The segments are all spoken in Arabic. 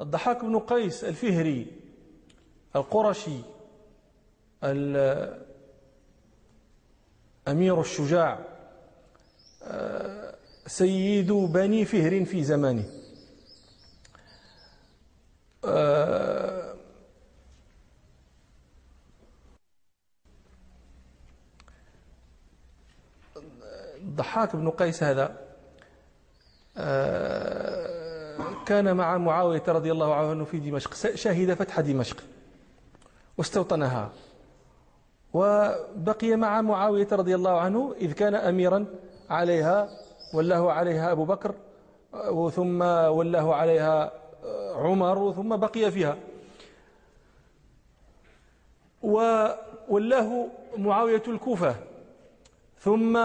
الضحاك بن قيس الفهري القرشي أمير الشجاع سيد بني فهر في زمانه. الضحاك بن قيس هذا كان مع معاوية رضي الله عنه في دمشق شهد فتح دمشق واستوطنها. وبقي مع معاوية رضي الله عنه إذ كان أميرا عليها ولاه عليها أبو بكر ثم ولاه عليها عمر ثم بقي فيها. وولاه معاوية الكوفة ثم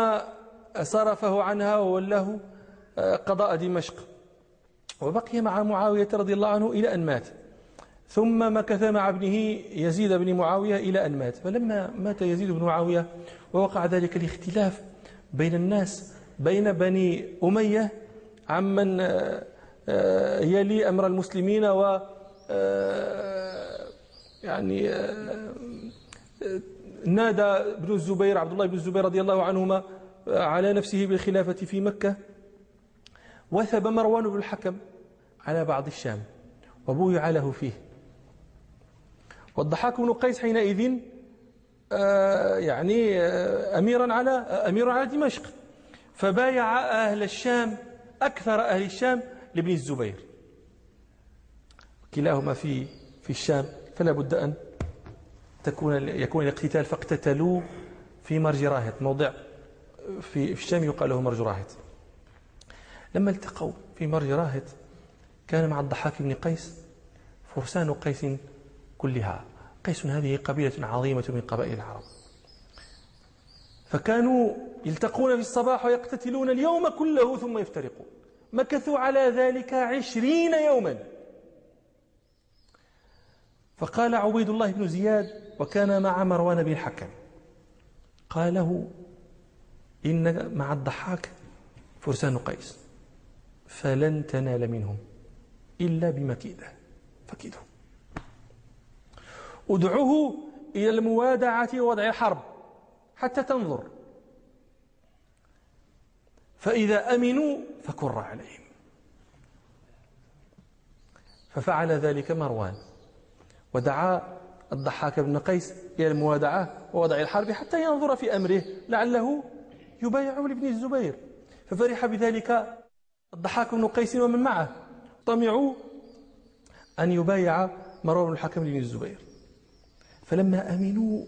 صرفه عنها وولاه قضاء دمشق. وبقي مع معاوية رضي الله عنه إلى أن مات. ثم مكث مع ابنه يزيد بن معاوية إلى أن مات. فلما مات يزيد بن معاوية ووقع ذلك الاختلاف بين الناس بين بني أمية عمن آه، يلي أمر المسلمين و آه، يعني آه، نادى ابن الزبير عبد الله بن الزبير رضي الله عنهما على نفسه بالخلافة في مكة. وثب مروان بن الحكم. على بعض الشام وبويع له فيه. والضحاك بن قيس حينئذ آه، يعني آه، أميرا على آه، أمير على دمشق. فبايع أهل الشام أكثر أهل الشام لابن الزبير. كلاهما في في الشام فلا بد أن تكون يكون الاقتتال فاقتتلوا في مرج راهط. موضع في الشام يقال له مرج راهط. لما التقوا في مرج راهط كان مع الضحاك بن قيس فرسان قيس كلها. قيس هذه قبيلة عظيمة من قبائل العرب. فكانوا يلتقون في الصباح ويقتتلون اليوم كله ثم يفترقون. مكثوا على ذلك عشرين يوما. فقال عبيد الله بن زياد وكان مع مروان بن الحكم. قال له إن مع الضحاك فرسان قيس فلن تنال منهم. إلا بمكيدة فكيدهم ادعوه إلى الموادعة ووضع الحرب حتى تنظر. فإذا أمنوا فكر عليهم. ففعل ذلك مروان ودعا الضحاك بن قيس إلى الموادعة ووضع الحرب حتى ينظر في أمره لعله يبايع لابن الزبير. ففرح بذلك الضحاك بن قيس ومن معه. طمعوا أن يبايع مروان بن الحكم لابن الزبير. فلما أمنوا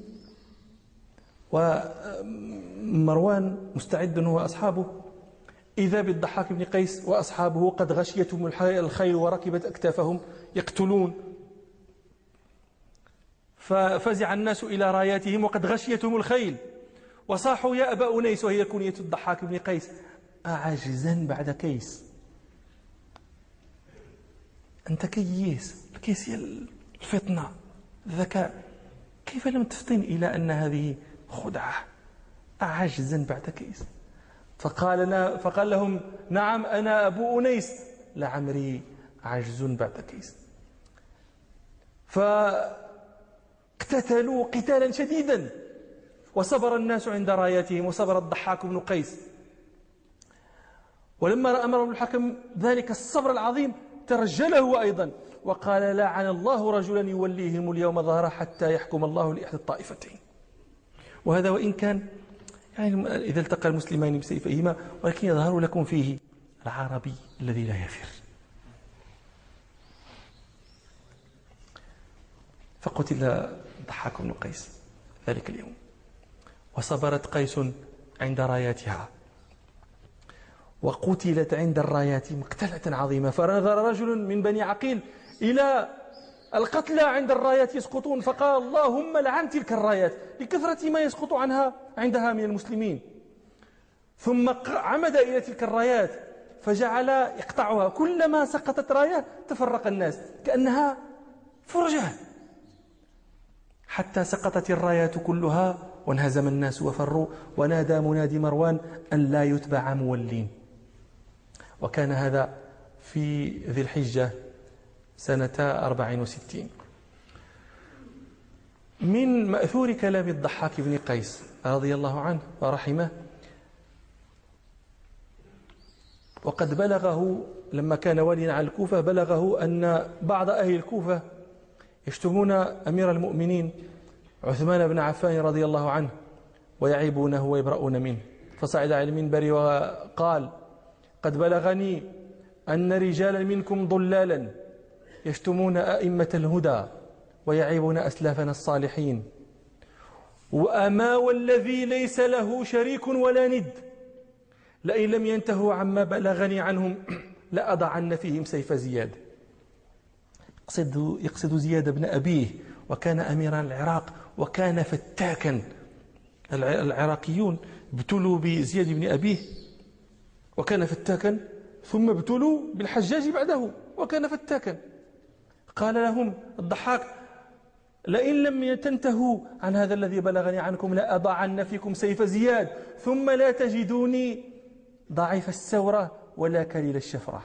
ومروان مستعد هو أصحابه إذا بالضحاك بن قيس وأصحابه قد غشيتهم الخيل وركبت أكتافهم يقتلون. ففزع الناس إلى راياتهم وقد غشيتهم الخيل. وصاحوا يا أبا أنيس وهي كنية الضحاك بن قيس. أعجزا بعد كيس. أنت كيس الكيس هي الفطنة. الذكاء كيف لم تفطن إلى أن هذه خدعة؟ عجزا بعد كيس. فقال, فقال لهم نعم أنا أبو أنيس. لعمري عجز بعد كيس. فاقتتلوا قتالا شديدا. وصبر الناس عند راياتهم وصبر الضحاك بن قيس. ولما رأى أمر الحكم ذلك الصبر العظيم ترجله أيضا. وقال لعن الله رجلا يوليهم اليوم ظهر حتى يحكم الله لإحدى الطائفتين. وهذا وإن كان يعني إذا التقى المسلمان بسيفيهما ولكن يظهر لكم فيه العربي الذي لا يفر. فقتل ضحاك بن قيس ذلك اليوم. وصبرت قيس عند راياتها. وقتلت عند الرايات مقتلة عظيمة. فنظر رجل من بني عقيل إلى القتلى عند الرايات يسقطون فقال اللهم لعن تلك الرايات لكثرة ما يسقط عنها عندها من المسلمين. ثم عمد إلى تلك الرايات فجعل يقطعها. كلما سقطت راية تفرق الناس كأنها فرجة. حتى سقطت الرايات كلها وانهزم الناس وفروا ونادى منادي مروان أن لا يتبع مولين. وكان هذا في ذي الحجة سنة 64 من مأثور كلام الضحاك بن قيس رضي الله عنه ورحمه وقد بلغه لما كان واليا على الكوفة بلغه أن بعض أهل الكوفة يشتمون أمير المؤمنين عثمان بن عفان رضي الله عنه ويعيبونه ويبرؤون منه. فصعد على المنبر وقال قد بلغني أن رجالا منكم ضلالا يشتمون أئمة الهدى ويعيبون أسلافنا الصالحين. وأما والذي ليس له شريك ولا ند لئن لم ينتهوا عما بلغني عنهم لأضعن فيهم سيف زياد. يقصد, يقصد زياد بن أبيه وكان أميرا العراق وكان فتاكا. العراقيون ابتلوا بزياد بن أبيه وكان فتاكا ثم ابتلوا بالحجاج بعده وكان فتاكا. قال لهم الضحاك لئن لم تنتهوا عن هذا الذي بلغني عنكم لأضعن فيكم سيف زياد ثم لا تجدوني ضعيف السورة ولا كليل الشفرة.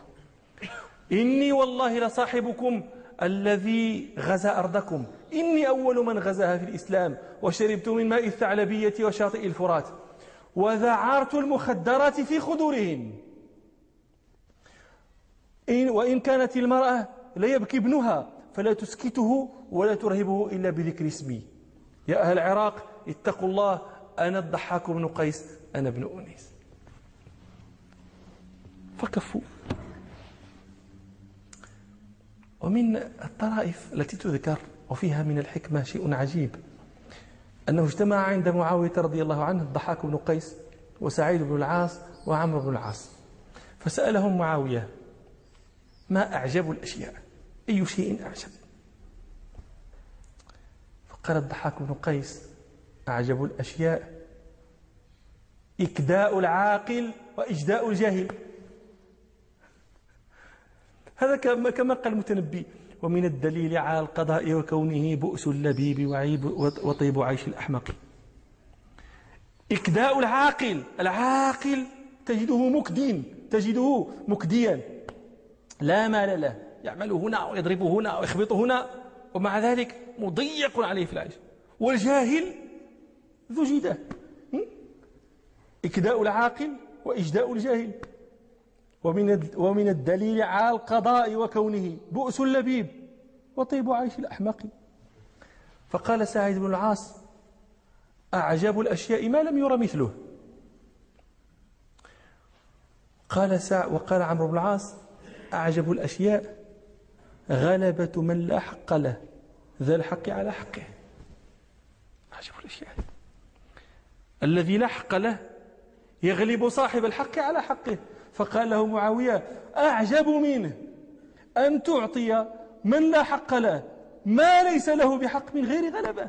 إني والله لصاحبكم الذي غزا أرضكم. إني أول من غزاها في الإسلام وشربت من ماء الثعلبية وشاطئ الفرات. وذعرت المخدرات في خدورهم. إن وإن كانت المرأة ليبكي ابنها فلا تسكته ولا ترهبه إلا بذكر اسمي. يا أهل العراق اتقوا الله أنا الضحاك بن قيس أنا ابن أنيس. فكفوا. ومن الطرائف التي تذكر وفيها من الحكمة شيء عجيب. أنه اجتمع عند معاوية رضي الله عنه الضحاك بن قيس وسعيد بن العاص وعمرو بن العاص. فسألهم معاوية ما أعجب الأشياء؟ أي شيء أعجب؟ فقال الضحاك بن قيس أعجب الأشياء إكداء العاقل وإجداء الجاهل. هذا كما قال المتنبي ومن الدليل على القضاء وكونه بؤس اللبيب وعيب وطيب عيش الأحمق. إكداء العاقل العاقل تجده مكدين تجده مكديا. لا مال له يعمل هنا ويضرب هنا ويخبط هنا ومع ذلك مضيق عليه في العيش. والجاهل ذو إكداء العاقل وإجداء الجاهل. ومن ومن الدليل على القضاء وكونه. بؤس اللبيب وطيب عيش الأحمق. فقال سعيد بن العاص أعجب الأشياء ما لم يرى مثله. قال سع وقال عمرو بن العاص أعجب الأشياء غلبة من لا حق له ذا الحق على حقه. أعجب الأشياء. الذي لا حق له يغلب صاحب الحق على حقه. فقال له معاوية أعجب منه أن تعطي من لا حق له ما ليس له بحق من غير غلبة.